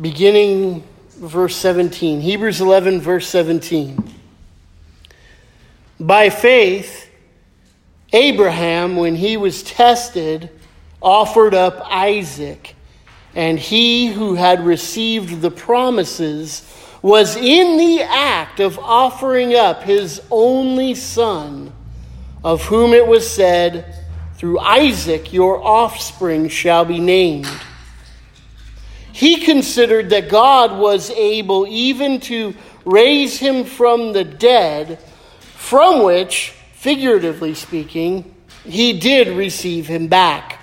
beginning verse 17. Hebrews 11, verse 17. By faith, Abraham, when he was tested, offered up Isaac, and he who had received the promises was in the act of offering up his only son, of whom it was said, Through Isaac your offspring shall be named. He considered that God was able even to raise him from the dead, from which, figuratively speaking, he did receive him back.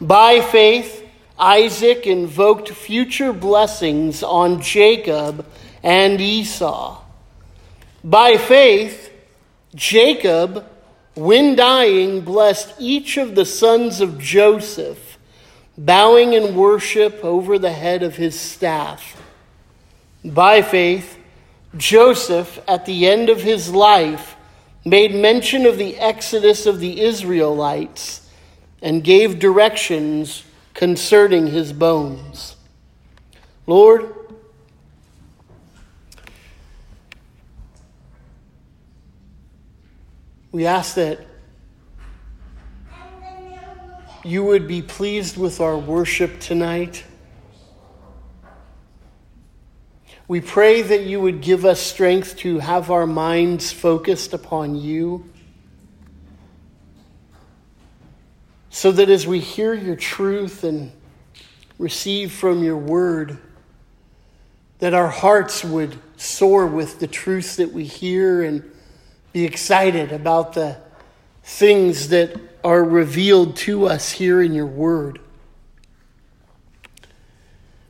By faith, Isaac invoked future blessings on Jacob and Esau. By faith, Jacob, when dying, blessed each of the sons of Joseph bowing in worship over the head of his staff. By faith, Joseph, at the end of his life, made mention of the exodus of the Israelites and gave directions concerning his bones. Lord, we ask that you would be pleased with our worship tonight. We pray that you would give us strength to have our minds focused upon you. So that as we hear your truth and receive from your word, that our hearts would soar with the truths that we hear and be excited about the things that are revealed to us here in your word.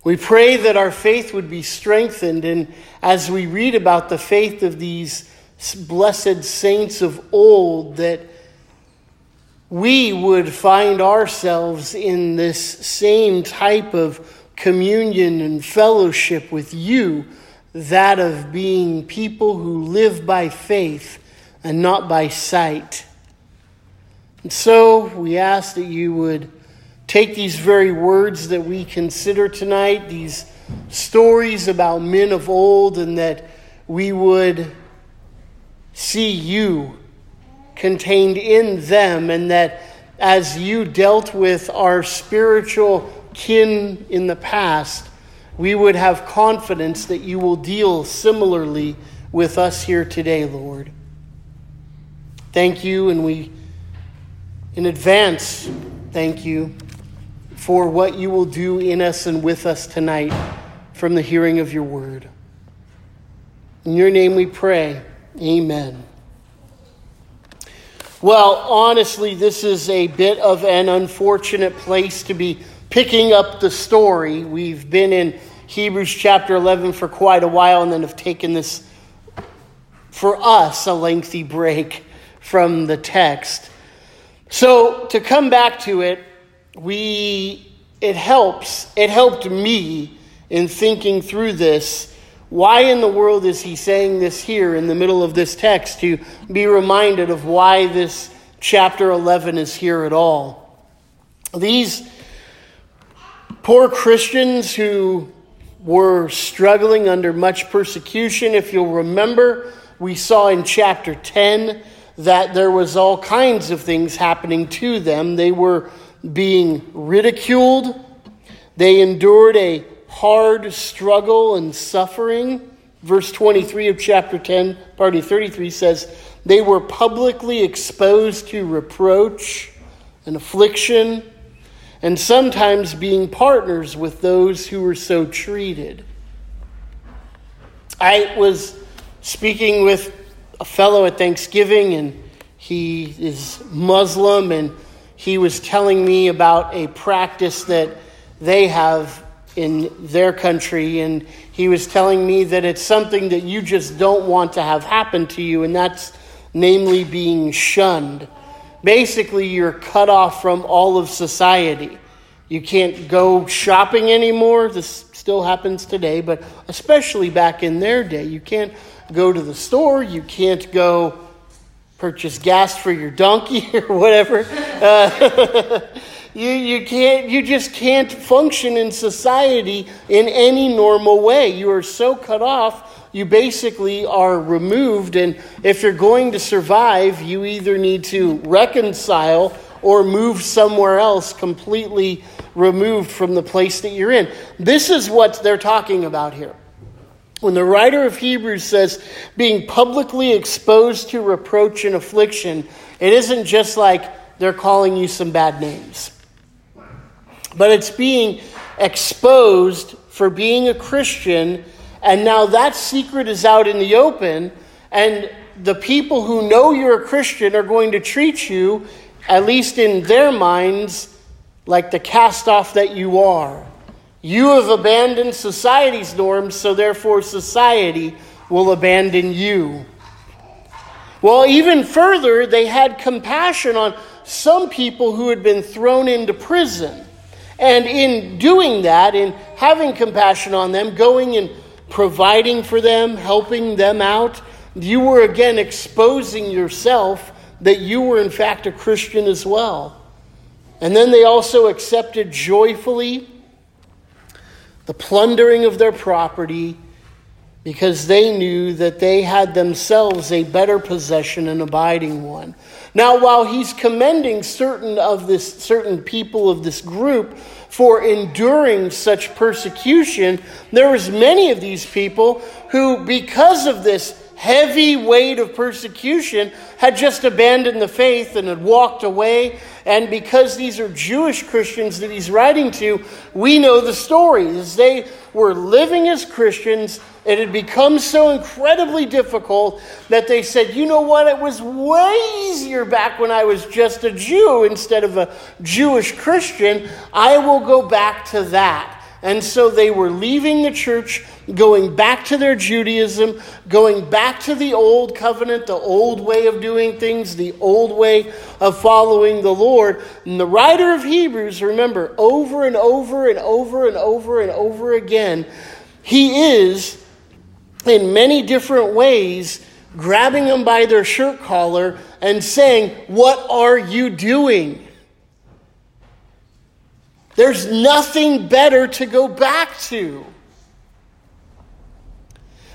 We pray that our faith would be strengthened, and as we read about the faith of these blessed saints of old, that we would find ourselves in this same type of communion and fellowship with you, that of being people who live by faith and not by sight. And so we ask that you would take these very words that we consider tonight, these stories about men of old, and that we would see you contained in them, and that as you dealt with our spiritual kin in the past, we would have confidence that you will deal similarly with us here today, Lord. Thank you, and we in advance, thank you for what you will do in us and with us tonight from the hearing of your word. In your name we pray. Amen. Well, honestly, this is a bit of an unfortunate place to be picking up the story. We've been in Hebrews chapter 11 for quite a while and then have taken this, for us, a lengthy break from the text. So to come back to it, we it helps. It helped me in thinking through this. Why in the world is he saying this here in the middle of this text to be reminded of why this chapter 11 is here at all? These poor Christians who were struggling under much persecution, if you'll remember, we saw in chapter 10 that there was all kinds of things happening to them. They were being ridiculed. They endured a hard struggle and suffering. Verse 23 of chapter 10, party 33 says, They were publicly exposed to reproach and affliction, and sometimes being partners with those who were so treated. I was speaking with a fellow at Thanksgiving, and he is Muslim, and he was telling me about a practice that they have in their country, and he was telling me that it's something that you just don't want to have happen to you, and that's namely being shunned. Basically, you're cut off from all of society. You can't go shopping anymore. This still happens today, but especially back in their day, you can't go to the store, you can't go purchase gas for your donkey or whatever. Uh, you, you can't you just can't function in society in any normal way. You are so cut off, you basically are removed and if you're going to survive, you either need to reconcile or move somewhere else completely removed from the place that you're in. This is what they're talking about here. When the writer of Hebrews says being publicly exposed to reproach and affliction, it isn't just like they're calling you some bad names, but it's being exposed for being a Christian, and now that secret is out in the open, and the people who know you're a Christian are going to treat you, at least in their minds, like the cast off that you are. You have abandoned society's norms, so therefore society will abandon you. Well, even further, they had compassion on some people who had been thrown into prison. And in doing that, in having compassion on them, going and providing for them, helping them out, you were again exposing yourself that you were in fact a Christian as well. And then they also accepted joyfully the plundering of their property because they knew that they had themselves a better possession and abiding one. Now, while he's commending certain of this certain people of this group for enduring such persecution, there was many of these people who, because of this heavy weight of persecution, had just abandoned the faith and had walked away. And because these are Jewish Christians that he's writing to, we know the story. As they were living as Christians, it had become so incredibly difficult that they said, you know what, it was way easier back when I was just a Jew instead of a Jewish Christian. I will go back to that. And so they were leaving the church, going back to their Judaism, going back to the old covenant, the old way of doing things, the old way of following the Lord. And the writer of Hebrews, remember, over and over and over and over and over again, he is, in many different ways, grabbing them by their shirt collar and saying, What are you doing? There's nothing better to go back to.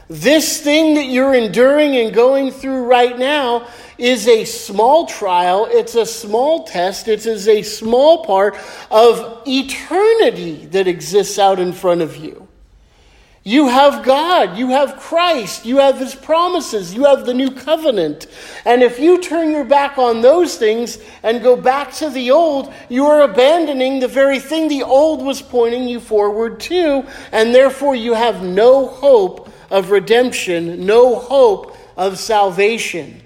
This thing that you're enduring and going through right now is a small trial, it's a small test, it is a small part of eternity that exists out in front of you. You have God, you have Christ, you have His promises, you have the new covenant. And if you turn your back on those things and go back to the old, you are abandoning the very thing the old was pointing you forward to, and therefore you have no hope of redemption, no hope of salvation.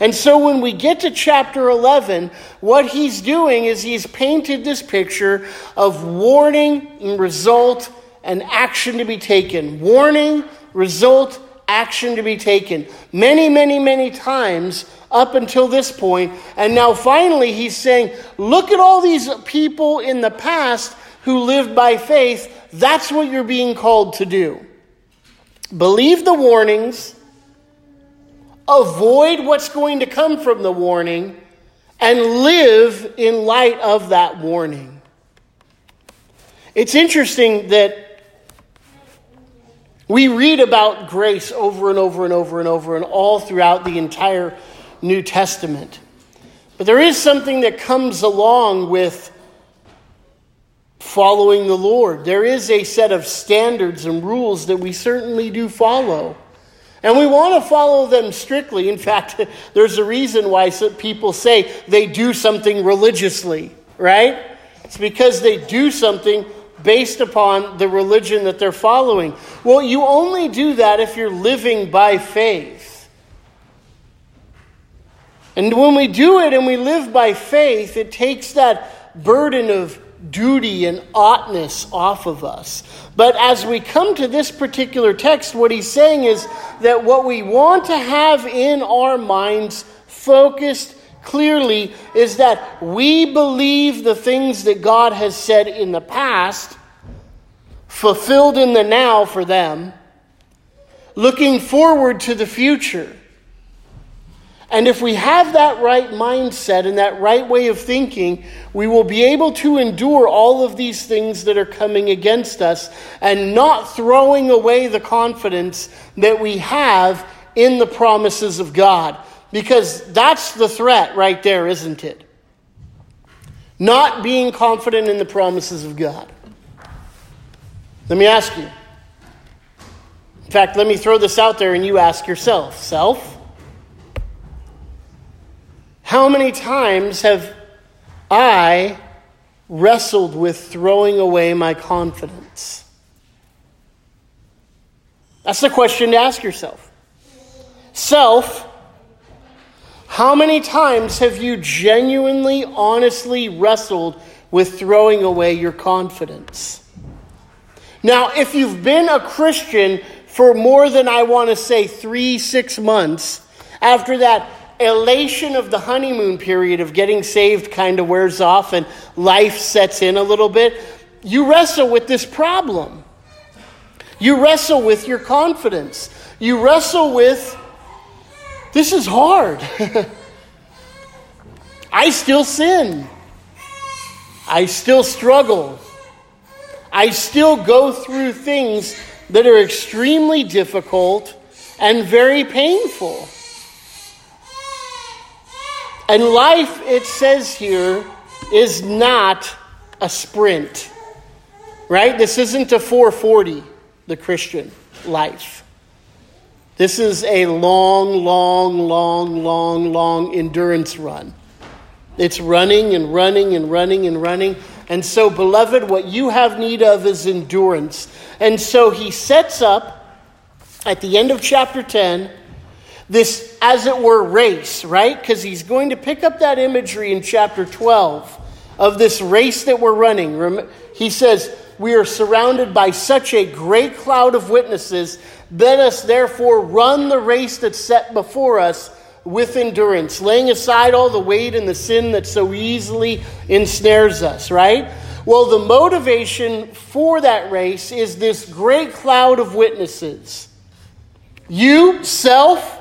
And so when we get to chapter 11, what he's doing is he's painted this picture of warning and result and action to be taken. Warning, result, action to be taken. Many, many, many times up until this point. And now finally, he's saying, look at all these people in the past who lived by faith. That's what you're being called to do. Believe the warnings, avoid what's going to come from the warning, and live in light of that warning. It's interesting that we read about grace over and over and over and over and all throughout the entire New Testament. But there is something that comes along with following the Lord. There is a set of standards and rules that we certainly do follow. And we want to follow them strictly. In fact, there's a reason why people say they do something religiously, right? It's because they do something based upon the religion that they're following. Well, you only do that if you're living by faith. And when we do it and we live by faith, it takes that burden of duty and oughtness off of us. But as we come to this particular text, what he's saying is that what we want to have in our minds focused clearly is that we believe the things that God has said in the past, fulfilled in the now for them, looking forward to the future. And if we have that right mindset and that right way of thinking, we will be able to endure all of these things that are coming against us and not throwing away the confidence that we have in the promises of God. Because that's the threat right there, isn't it? Not being confident in the promises of God. Let me ask you. In fact, let me throw this out there and you ask yourself self, how many times have I wrestled with throwing away my confidence? That's the question to ask yourself. Self, how many times have you genuinely, honestly wrestled with throwing away your confidence? Now, if you've been a Christian for more than I want to say three, six months, after that elation of the honeymoon period of getting saved kind of wears off and life sets in a little bit, you wrestle with this problem. You wrestle with your confidence. You wrestle with, this is hard. I still sin. I still struggle. I still go through things that are extremely difficult and very painful. And life, it says here, is not a sprint, right? This isn't a 440, the Christian life. This is a long, long, long, long, long endurance run. It's running and running and running and running. And so, beloved, what you have need of is endurance. And so he sets up at the end of chapter 10 this, as it were, race, right? Because he's going to pick up that imagery in chapter 12 of this race that we're running. He says, We are surrounded by such a great cloud of witnesses. Let us therefore run the race that's set before us with endurance, laying aside all the weight and the sin that so easily ensnares us, right? Well, the motivation for that race is this great cloud of witnesses. You, self,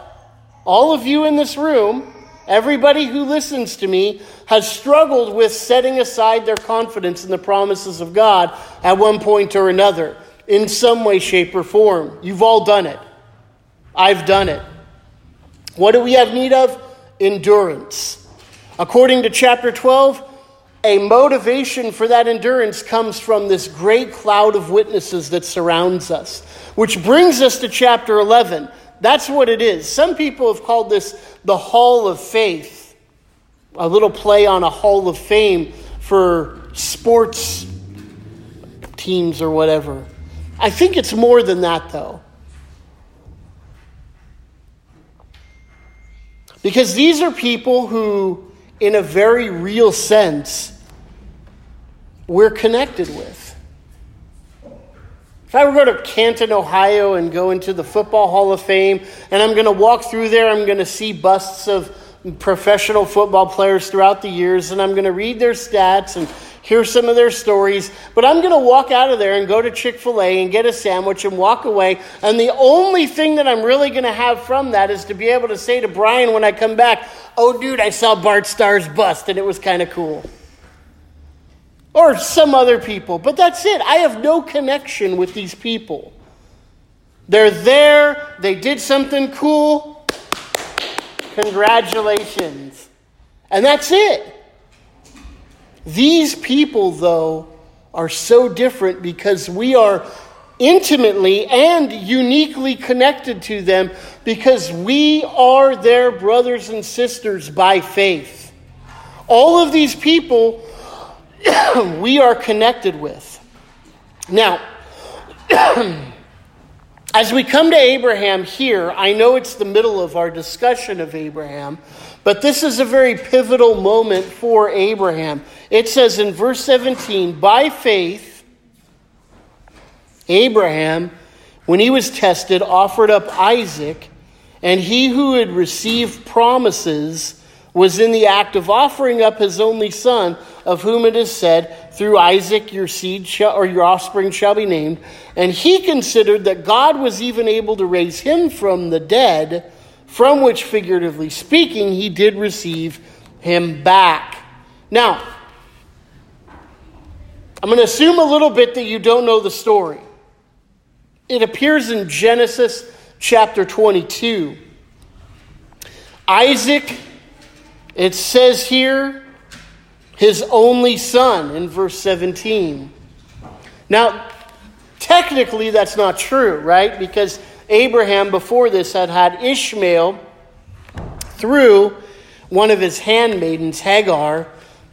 all of you in this room, everybody who listens to me, has struggled with setting aside their confidence in the promises of God at one point or another, in some way, shape, or form. You've all done it. I've done it. What do we have need of? Endurance. According to chapter 12, a motivation for that endurance comes from this great cloud of witnesses that surrounds us. Which brings us to chapter 11. That's what it is. Some people have called this the Hall of Faith, a little play on a Hall of Fame for sports teams or whatever. I think it's more than that, though. Because these are people who, in a very real sense, we're connected with. If I were to go to Canton, Ohio, and go into the Football Hall of Fame, and I'm going to walk through there, I'm going to see busts of professional football players throughout the years, and I'm going to read their stats and hear some of their stories. But I'm going to walk out of there and go to Chick fil A and get a sandwich and walk away. And the only thing that I'm really going to have from that is to be able to say to Brian when I come back, Oh, dude, I saw Bart Starr's bust, and it was kind of cool or some other people. But that's it. I have no connection with these people. They're there, they did something cool. Congratulations. And that's it. These people, though, are so different because we are intimately and uniquely connected to them because we are their brothers and sisters by faith. All of these people we are connected with. Now, as we come to Abraham here, I know it's the middle of our discussion of Abraham, but this is a very pivotal moment for Abraham. It says in verse 17, by faith, Abraham, when he was tested, offered up Isaac, and he who had received promises was in the act of offering up his only son, of whom it is said, Through Isaac your seed shall, or your offspring shall be named. And he considered that God was even able to raise him from the dead, from which, figuratively speaking, he did receive him back. Now, I'm going to assume a little bit that you don't know the story. It appears in Genesis chapter 22. Isaac, it says here, his only son in verse 17. Now, technically, that's not true, right? Because Abraham, before this, had had Ishmael through one of his handmaidens, Hagar.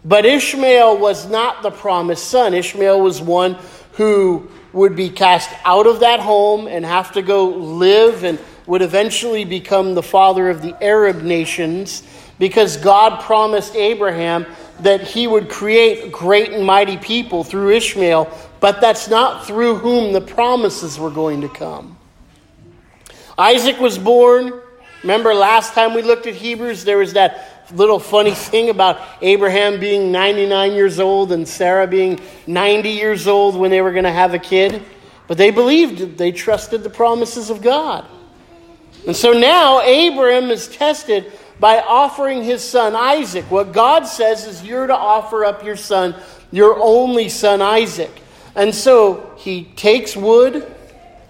But Ishmael was not the promised son. Ishmael was one who would be cast out of that home and have to go live and would eventually become the father of the Arab nations because God promised Abraham that he would create great and mighty people through Ishmael, but that's not through whom the promises were going to come. Isaac was born. Remember last time we looked at Hebrews, there was that little funny thing about Abraham being 99 years old and Sarah being 90 years old when they were going to have a kid. But they believed, they trusted the promises of God. And so now Abraham is tested by offering his son Isaac. What God says is you're to offer up your son, your only son Isaac. And so he takes wood,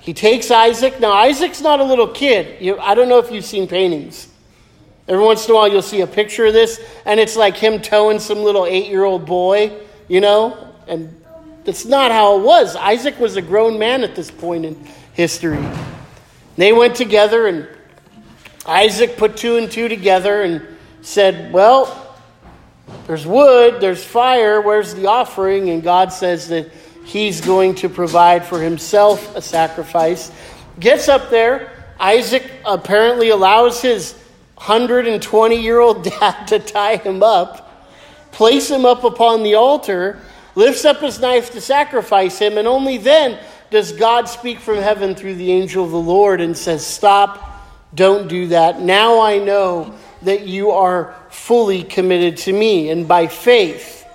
he takes Isaac. Now, Isaac's not a little kid. I don't know if you've seen paintings. Every once in a while, you'll see a picture of this, and it's like him towing some little eight year old boy, you know? And that's not how it was. Isaac was a grown man at this point in history. They went together, and Isaac put two and two together and said, Well, there's wood, there's fire, where's the offering? And God says that he's going to provide for himself a sacrifice. Gets up there. Isaac apparently allows his 120 year old dad to tie him up, place him up upon the altar, lifts up his knife to sacrifice him, and only then does God speak from heaven through the angel of the Lord and says, Stop, don't do that. Now I know that you are fully committed to me, and by faith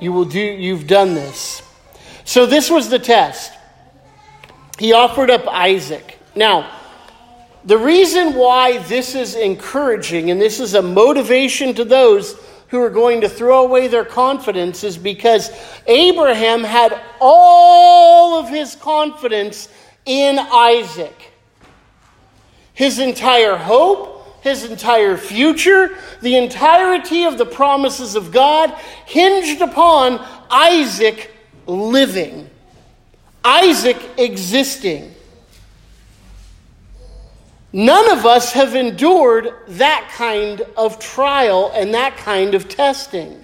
you will do you've done this. So this was the test. He offered up Isaac. Now, the reason why this is encouraging and this is a motivation to those who are going to throw away their confidence is because Abraham had all of his confidence in Isaac. His entire hope, his entire future, the entirety of the promises of God hinged upon Isaac living, Isaac existing. None of us have endured that kind of trial and that kind of testing.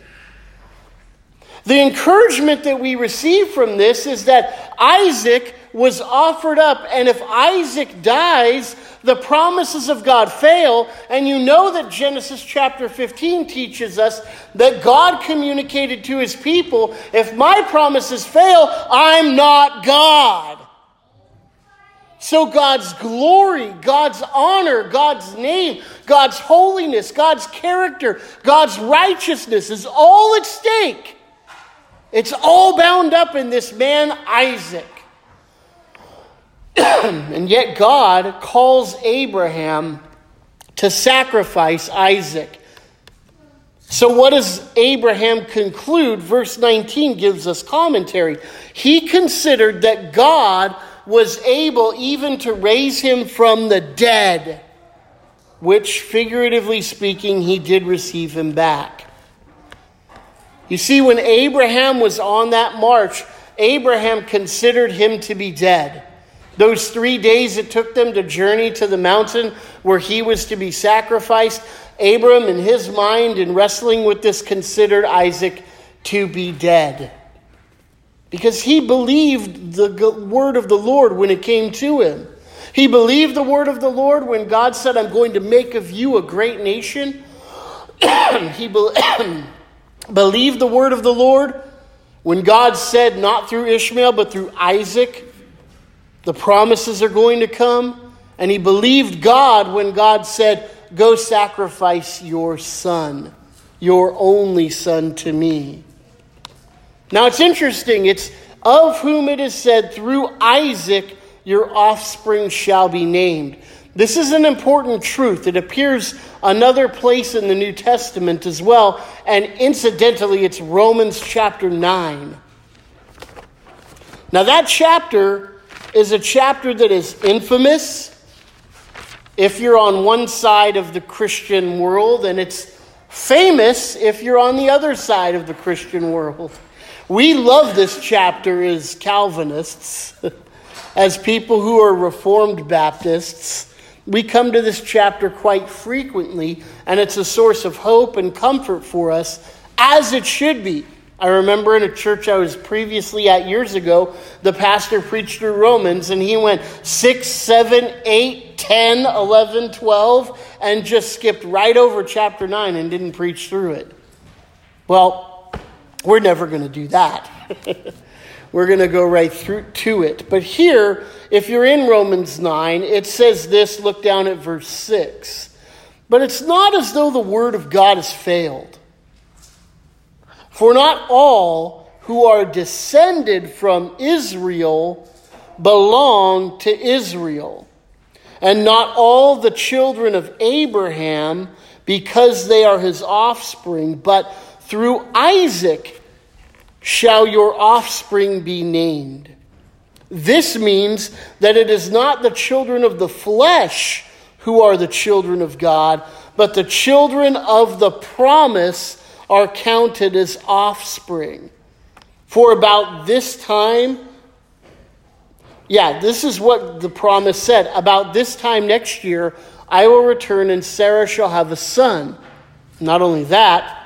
The encouragement that we receive from this is that Isaac was offered up, and if Isaac dies, the promises of God fail. And you know that Genesis chapter 15 teaches us that God communicated to his people if my promises fail, I'm not God. So God's glory, God's honor, God's name, God's holiness, God's character, God's righteousness is all at stake. It's all bound up in this man, Isaac. and yet God calls Abraham to sacrifice Isaac. So, what does Abraham conclude? Verse 19 gives us commentary. He considered that God was able even to raise him from the dead, which, figuratively speaking, he did receive him back. You see, when Abraham was on that march, Abraham considered him to be dead. Those three days it took them to journey to the mountain where he was to be sacrificed, Abram, in his mind, in wrestling with this, considered Isaac to be dead because he believed the word of the Lord when it came to him. He believed the word of the Lord when God said, I'm going to make of you a great nation. he be- believed the word of the Lord when God said, not through Ishmael, but through Isaac, the promises are going to come. And he believed God when God said, Go sacrifice your son, your only son, to me. Now it's interesting. It's of whom it is said, through Isaac your offspring shall be named. this is an important truth. It appears another place in the New Testament as well, and incidentally, it's Romans chapter 9. Now, that chapter is a chapter that is infamous if you're on one side of the Christian world, and it's famous if you're on the other side of the Christian world. We love this chapter as Calvinists, as people who are Reformed Baptists. We come to this chapter quite frequently, and it's a source of hope and comfort for us, as it should be. I remember in a church I was previously at years ago, the pastor preached through Romans and he went 6, 7, 8, 10, 11, 12, and just skipped right over chapter 9 and didn't preach through it. Well, we're never going to do that. we're going to go right through to it. But here, if you're in Romans 9, it says this look down at verse 6. But it's not as though the word of God has failed. For not all who are descended from Israel belong to Israel, and not all the children of Abraham because they are his offspring, but through Isaac shall your offspring be named. This means that it is not the children of the flesh who are the children of God, but the children of the promise are counted as offspring. For about this time, yeah, this is what the promise said. About this time next year, I will return and Sarah shall have a son. Not only that,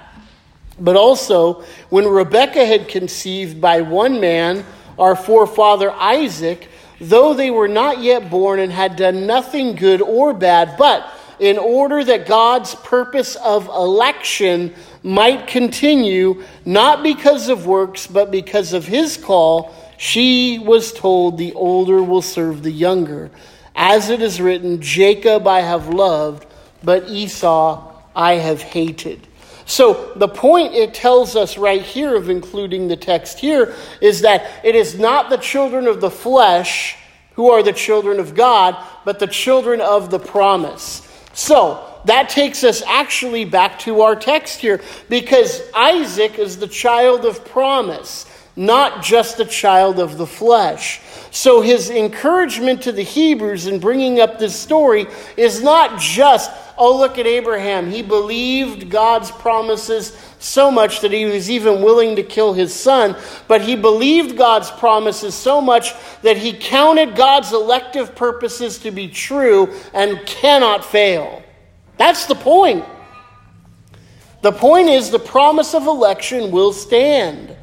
but also when Rebekah had conceived by one man, our forefather Isaac, though they were not yet born and had done nothing good or bad, but in order that God's purpose of election might continue, not because of works, but because of his call, she was told, The older will serve the younger. As it is written, Jacob I have loved, but Esau I have hated. So, the point it tells us right here of including the text here is that it is not the children of the flesh who are the children of God, but the children of the promise. So, that takes us actually back to our text here because Isaac is the child of promise, not just a child of the flesh. So his encouragement to the Hebrews in bringing up this story is not just, oh, look at Abraham. He believed God's promises so much that he was even willing to kill his son, but he believed God's promises so much that he counted God's elective purposes to be true and cannot fail. That's the point. The point is the promise of election will stand.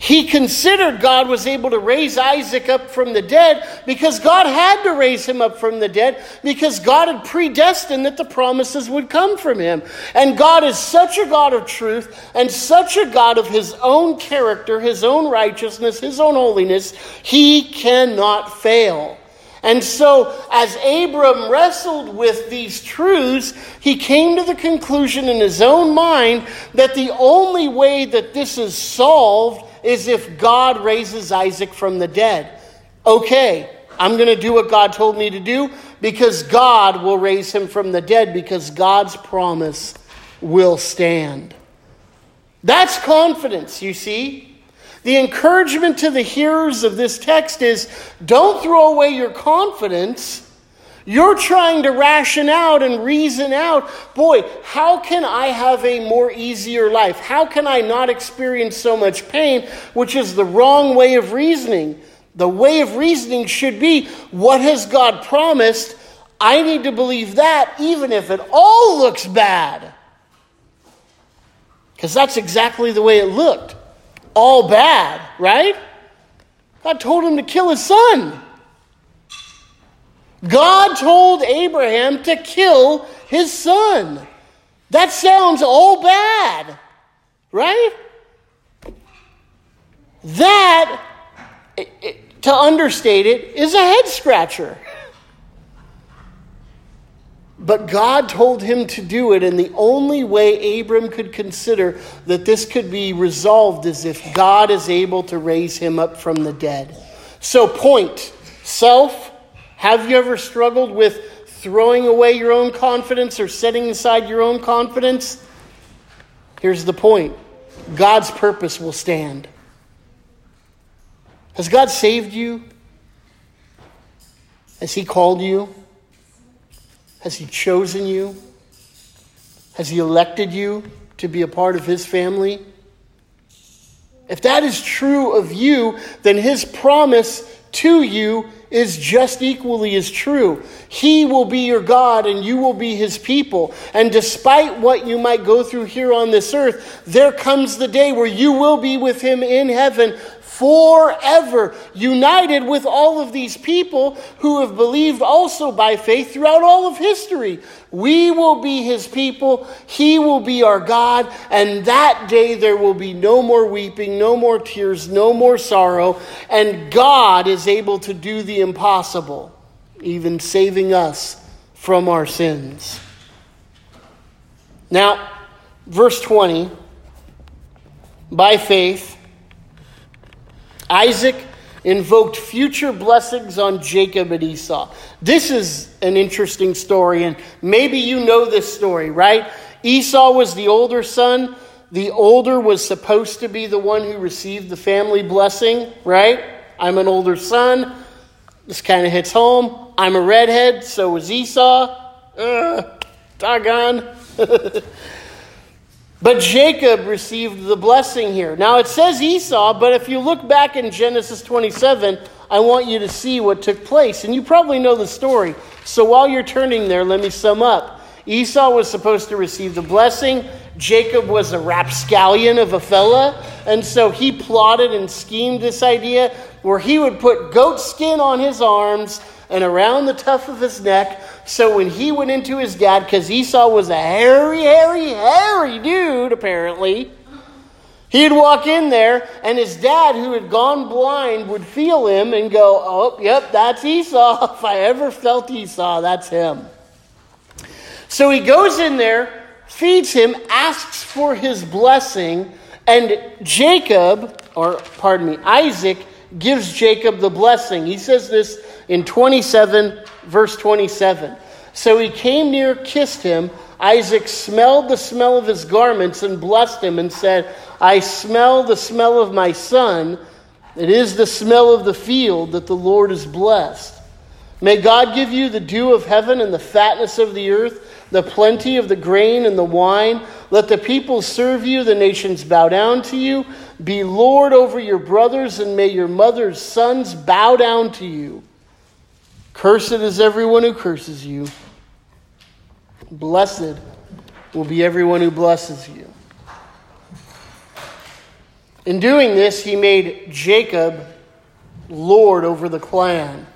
He considered God was able to raise Isaac up from the dead because God had to raise him up from the dead because God had predestined that the promises would come from him. And God is such a God of truth and such a God of his own character, his own righteousness, his own holiness, he cannot fail. And so, as Abram wrestled with these truths, he came to the conclusion in his own mind that the only way that this is solved is if God raises Isaac from the dead. Okay, I'm going to do what God told me to do because God will raise him from the dead because God's promise will stand. That's confidence, you see. The encouragement to the hearers of this text is don't throw away your confidence. You're trying to ration out and reason out, boy, how can I have a more easier life? How can I not experience so much pain? Which is the wrong way of reasoning. The way of reasoning should be what has God promised? I need to believe that even if it all looks bad. Because that's exactly the way it looked all bad, right? God told him to kill his son. God told Abraham to kill his son. That sounds all bad, right? That, to understate it, is a head scratcher. But God told him to do it, and the only way Abram could consider that this could be resolved is if God is able to raise him up from the dead. So, point self, Have you ever struggled with throwing away your own confidence or setting aside your own confidence? Here's the point God's purpose will stand. Has God saved you? Has He called you? Has He chosen you? Has He elected you to be a part of His family? If that is true of you, then His promise to you is just equally as true. He will be your God and you will be his people. And despite what you might go through here on this earth, there comes the day where you will be with him in heaven forever, united with all of these people who have believed also by faith throughout all of history. We will be his people, he will be our God, and that day there will be no more weeping, no more tears, no more sorrow, and God is able to do the impossible, even saving us from our sins. Now, verse 20 by faith, Isaac invoked future blessings on Jacob and Esau. This is an interesting story, and maybe you know this story, right? Esau was the older son. The older was supposed to be the one who received the family blessing, right? I'm an older son. This kind of hits home. I'm a redhead, so was Esau. Ugh, doggone. But Jacob received the blessing here. Now it says Esau, but if you look back in Genesis 27, I want you to see what took place. And you probably know the story. So while you're turning there, let me sum up. Esau was supposed to receive the blessing. Jacob was a rapscallion of a fella. And so he plotted and schemed this idea where he would put goat skin on his arms and around the tuft of his neck. So when he went into his dad, because Esau was a hairy, hairy, hairy dude, apparently, he'd walk in there, and his dad, who had gone blind, would feel him and go, Oh, yep, that's Esau. If I ever felt Esau, that's him. So he goes in there, feeds him, asks for his blessing, and Jacob, or pardon me, Isaac, gives Jacob the blessing. He says this in 27, verse 27. So he came near, kissed him. Isaac smelled the smell of his garments and blessed him and said, I smell the smell of my son. It is the smell of the field that the Lord has blessed. May God give you the dew of heaven and the fatness of the earth, the plenty of the grain and the wine. Let the people serve you, the nations bow down to you. Be Lord over your brothers, and may your mother's sons bow down to you. Cursed is everyone who curses you. Blessed will be everyone who blesses you. In doing this, he made Jacob Lord over the clan.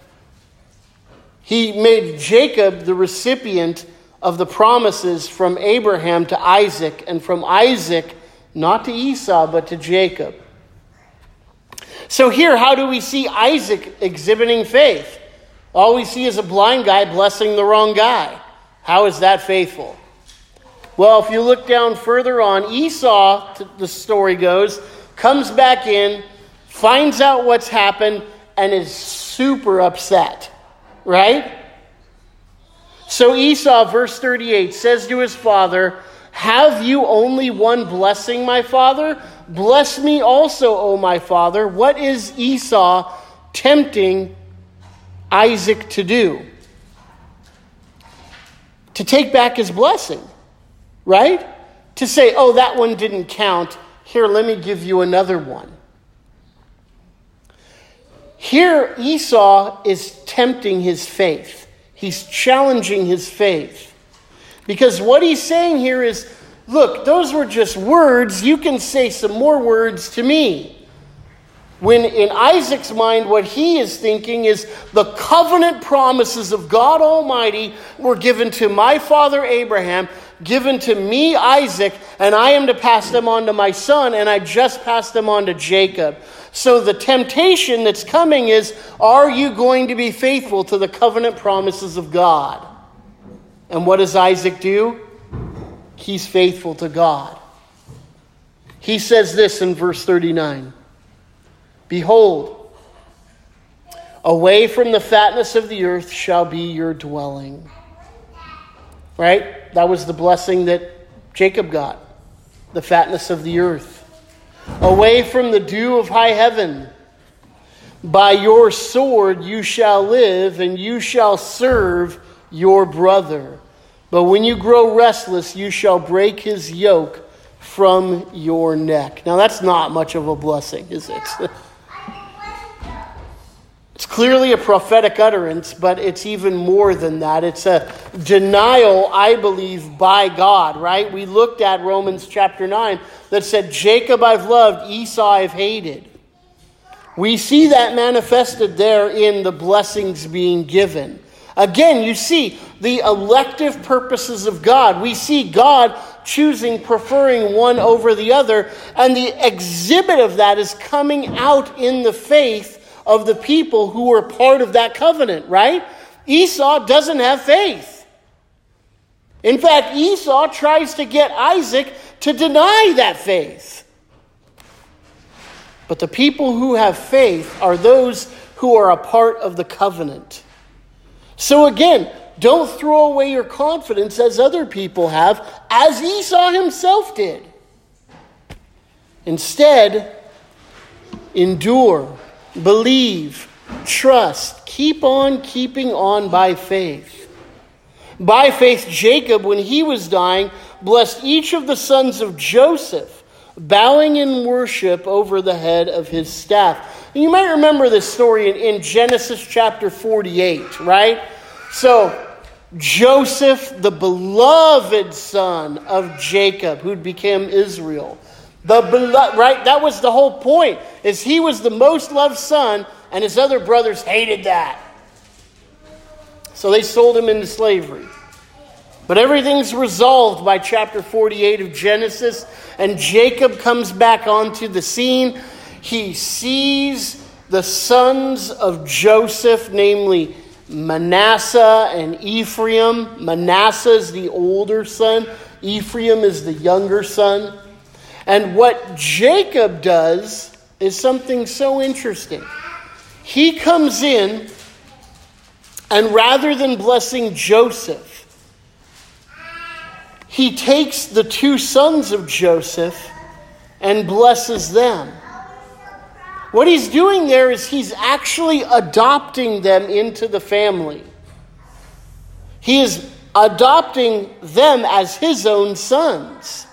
He made Jacob the recipient of the promises from Abraham to Isaac, and from Isaac, not to Esau, but to Jacob. So, here, how do we see Isaac exhibiting faith? All we see is a blind guy blessing the wrong guy. How is that faithful? Well, if you look down further on, Esau, the story goes, comes back in, finds out what's happened, and is super upset. Right? So Esau, verse 38, says to his father, Have you only one blessing, my father? Bless me also, O my father. What is Esau tempting Isaac to do? To take back his blessing, right? To say, oh, that one didn't count. Here, let me give you another one. Here, Esau is tempting his faith. He's challenging his faith. Because what he's saying here is look, those were just words. You can say some more words to me. When in Isaac's mind, what he is thinking is the covenant promises of God Almighty were given to my father Abraham, given to me, Isaac, and I am to pass them on to my son, and I just passed them on to Jacob. So the temptation that's coming is are you going to be faithful to the covenant promises of God? And what does Isaac do? He's faithful to God. He says this in verse 39. Behold, Away from the fatness of the earth shall be your dwelling. Right? That was the blessing that Jacob got the fatness of the earth. Away from the dew of high heaven. By your sword you shall live, and you shall serve your brother. But when you grow restless, you shall break his yoke from your neck. Now, that's not much of a blessing, is it? Clearly a prophetic utterance, but it's even more than that. It's a denial, I believe, by God, right? We looked at Romans chapter 9 that said, Jacob I've loved, Esau I've hated. We see that manifested there in the blessings being given. Again, you see the elective purposes of God. We see God choosing, preferring one over the other, and the exhibit of that is coming out in the faith of the people who were part of that covenant, right? Esau doesn't have faith. In fact, Esau tries to get Isaac to deny that faith. But the people who have faith are those who are a part of the covenant. So again, don't throw away your confidence as other people have, as Esau himself did. Instead, endure believe, trust, keep on keeping on by faith. By faith, Jacob, when he was dying, blessed each of the sons of Joseph, bowing in worship over the head of his staff. And you might remember this story in, in Genesis chapter 48, right? So, Joseph, the beloved son of Jacob, who became Israel, the beloved, right? That was the whole point. Is he was the most loved son, and his other brothers hated that. So they sold him into slavery. But everything's resolved by chapter 48 of Genesis, and Jacob comes back onto the scene. He sees the sons of Joseph, namely Manasseh and Ephraim. Manasseh is the older son, Ephraim is the younger son. And what Jacob does is something so interesting. He comes in, and rather than blessing Joseph, he takes the two sons of Joseph and blesses them. What he's doing there is he's actually adopting them into the family. He is adopting them as his own sons.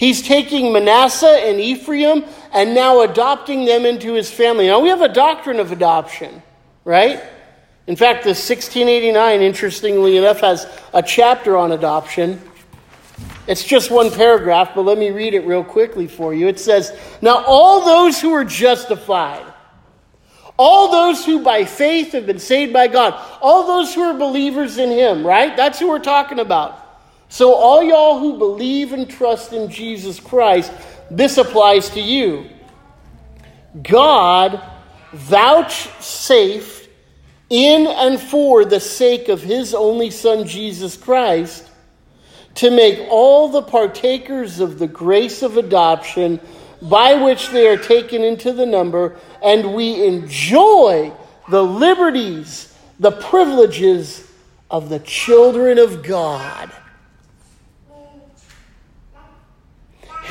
He's taking Manasseh and Ephraim and now adopting them into his family. Now, we have a doctrine of adoption, right? In fact, the 1689, interestingly enough, has a chapter on adoption. It's just one paragraph, but let me read it real quickly for you. It says, Now all those who are justified, all those who by faith have been saved by God, all those who are believers in Him, right? That's who we're talking about. So, all y'all who believe and trust in Jesus Christ, this applies to you. God vouchsafed in and for the sake of his only Son, Jesus Christ, to make all the partakers of the grace of adoption by which they are taken into the number, and we enjoy the liberties, the privileges of the children of God.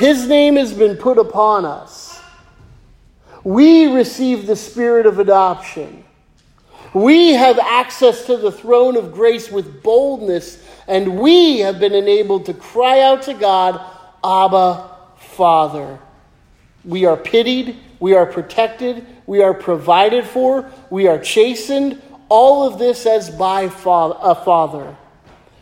His name has been put upon us. We receive the spirit of adoption. We have access to the throne of grace with boldness, and we have been enabled to cry out to God, Abba, Father. We are pitied, we are protected, we are provided for, we are chastened, all of this as by a Father.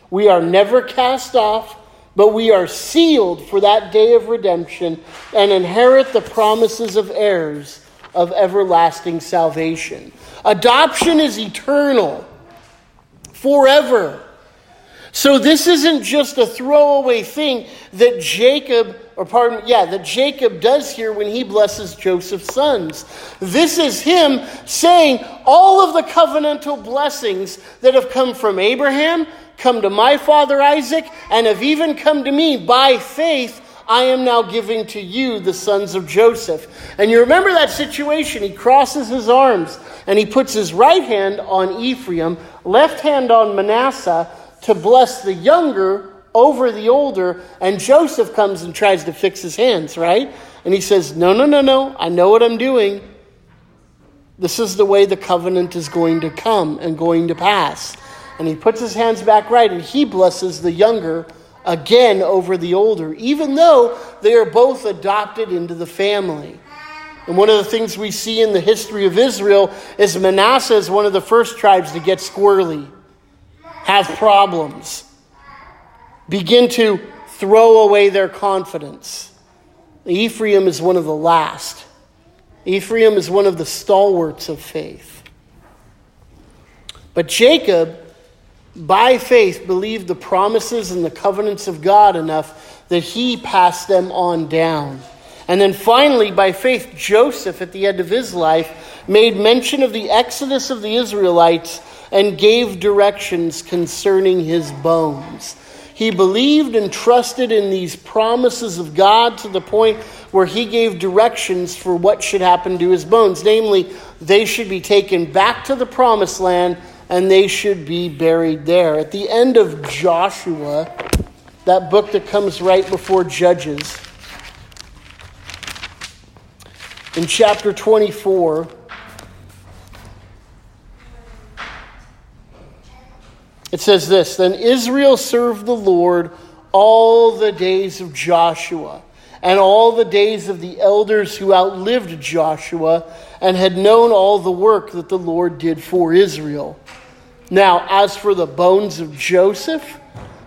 We are never cast off, but we are sealed for that day of redemption and inherit the promises of heirs of everlasting salvation. Adoption is eternal, forever. So this isn't just a throwaway thing that Jacob, or pardon, yeah, that Jacob does here when he blesses Joseph's sons. This is him saying all of the covenantal blessings that have come from Abraham, come to my father Isaac, and have even come to me by faith. I am now giving to you the sons of Joseph. And you remember that situation. He crosses his arms and he puts his right hand on Ephraim, left hand on Manasseh to bless the younger over the older. And Joseph comes and tries to fix his hands, right? And he says, No, no, no, no. I know what I'm doing. This is the way the covenant is going to come and going to pass. And he puts his hands back right and he blesses the younger again over the older, even though they are both adopted into the family. And one of the things we see in the history of Israel is Manasseh is one of the first tribes to get squirrely, have problems, begin to throw away their confidence. Ephraim is one of the last. Ephraim is one of the stalwarts of faith. But Jacob, by faith, believed the promises and the covenants of God enough that he passed them on down. And then finally, by faith, Joseph, at the end of his life, made mention of the exodus of the Israelites and gave directions concerning his bones. He believed and trusted in these promises of God to the point where he gave directions for what should happen to his bones. Namely, they should be taken back to the promised land and they should be buried there. At the end of Joshua, that book that comes right before Judges, in chapter 24, It says this Then Israel served the Lord all the days of Joshua and all the days of the elders who outlived Joshua and had known all the work that the Lord did for Israel. Now, as for the bones of Joseph,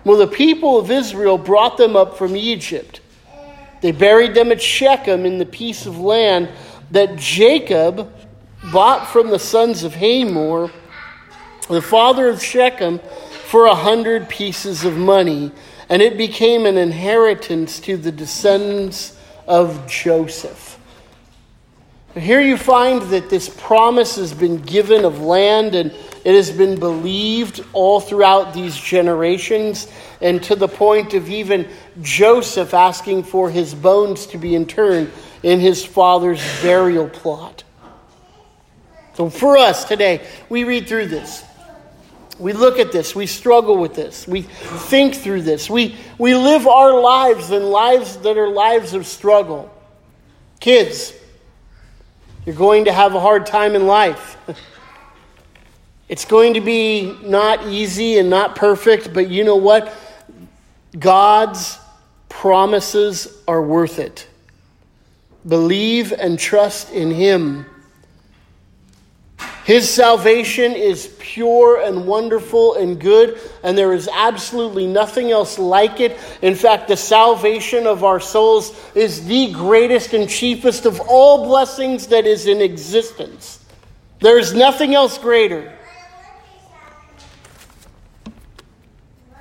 well, the people of Israel brought them up from Egypt. They buried them at Shechem in the piece of land that Jacob bought from the sons of Hamor the father of Shechem for a hundred pieces of money, and it became an inheritance to the descendants of Joseph. Here you find that this promise has been given of land and it has been believed all throughout these generations, and to the point of even Joseph asking for his bones to be interred in his father's burial plot. So for us today, we read through this. We look at this, we struggle with this, we think through this, we, we live our lives in lives that are lives of struggle. Kids, you're going to have a hard time in life. It's going to be not easy and not perfect, but you know what? God's promises are worth it. Believe and trust in Him. His salvation is pure and wonderful and good, and there is absolutely nothing else like it. In fact, the salvation of our souls is the greatest and chiefest of all blessings that is in existence. There is nothing else greater.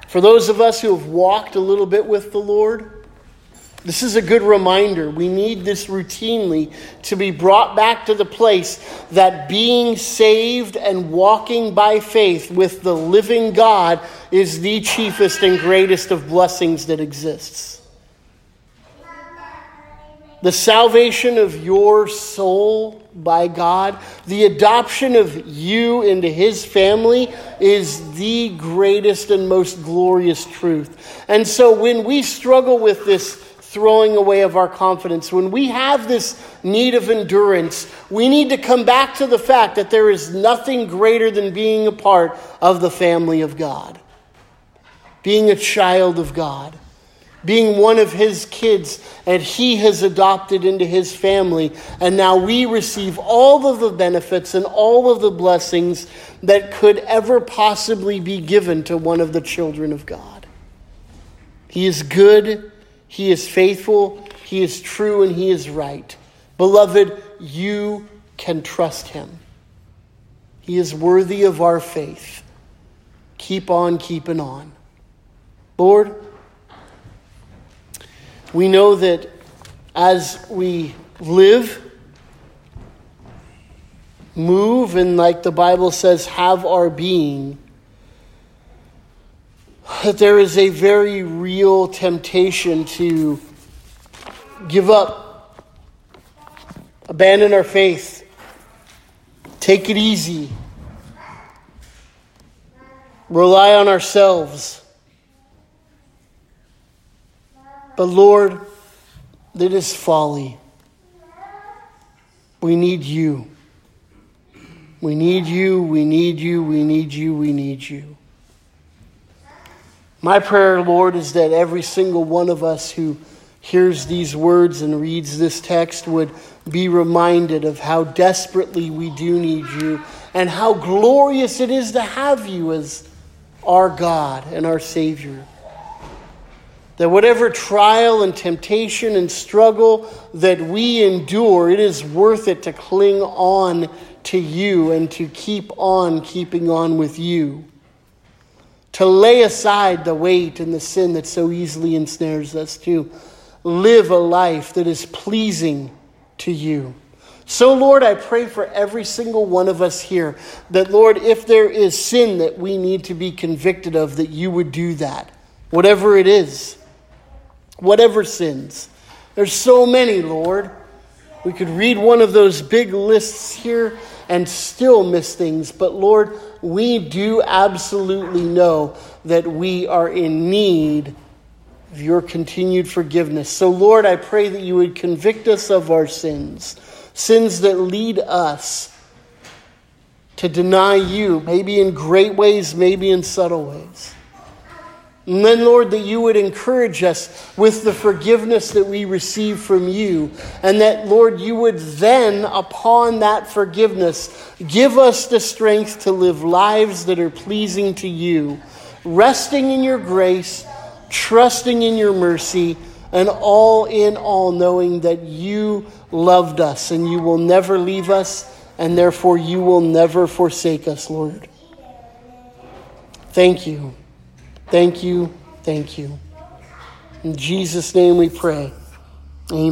For those of us who have walked a little bit with the Lord, this is a good reminder. We need this routinely to be brought back to the place that being saved and walking by faith with the living God is the chiefest and greatest of blessings that exists. The salvation of your soul by God, the adoption of you into His family is the greatest and most glorious truth. And so when we struggle with this, throwing away of our confidence. When we have this need of endurance, we need to come back to the fact that there is nothing greater than being a part of the family of God, being a child of God, being one of His kids, and He has adopted into His family. And now we receive all of the benefits and all of the blessings that could ever possibly be given to one of the children of God. He is good he is faithful, He is true, and He is right. Beloved, you can trust Him. He is worthy of our faith. Keep on keeping on. Lord, we know that as we live, move, and like the Bible says, have our being, that there is a very real temptation to give up, abandon our faith, take it easy, rely on ourselves. But Lord, that is folly. We need you. We need you, we need you, we need you, we need you. My prayer, Lord, is that every single one of us who hears these words and reads this text would be reminded of how desperately we do need you and how glorious it is to have you as our God and our Savior. That whatever trial and temptation and struggle that we endure, it is worth it to cling on to you and to keep on keeping on with you. To lay aside the weight and the sin that so easily ensnares us, to live a life that is pleasing to you. So, Lord, I pray for every single one of us here that, Lord, if there is sin that we need to be convicted of, that you would do that, whatever it is, whatever sins. There's so many, Lord. We could read one of those big lists here and still miss things, but Lord, we do absolutely know that we are in need of your continued forgiveness. So, Lord, I pray that you would convict us of our sins, sins that lead us to deny you, maybe in great ways, maybe in subtle ways. And then, Lord, that you would encourage us with the forgiveness that we receive from you. And that, Lord, you would then, upon that forgiveness, give us the strength to live lives that are pleasing to you, resting in your grace, trusting in your mercy, and all in all knowing that you loved us and you will never leave us, and therefore you will never forsake us, Lord. Thank you. Thank you. Thank you. In Jesus' name we pray. Amen.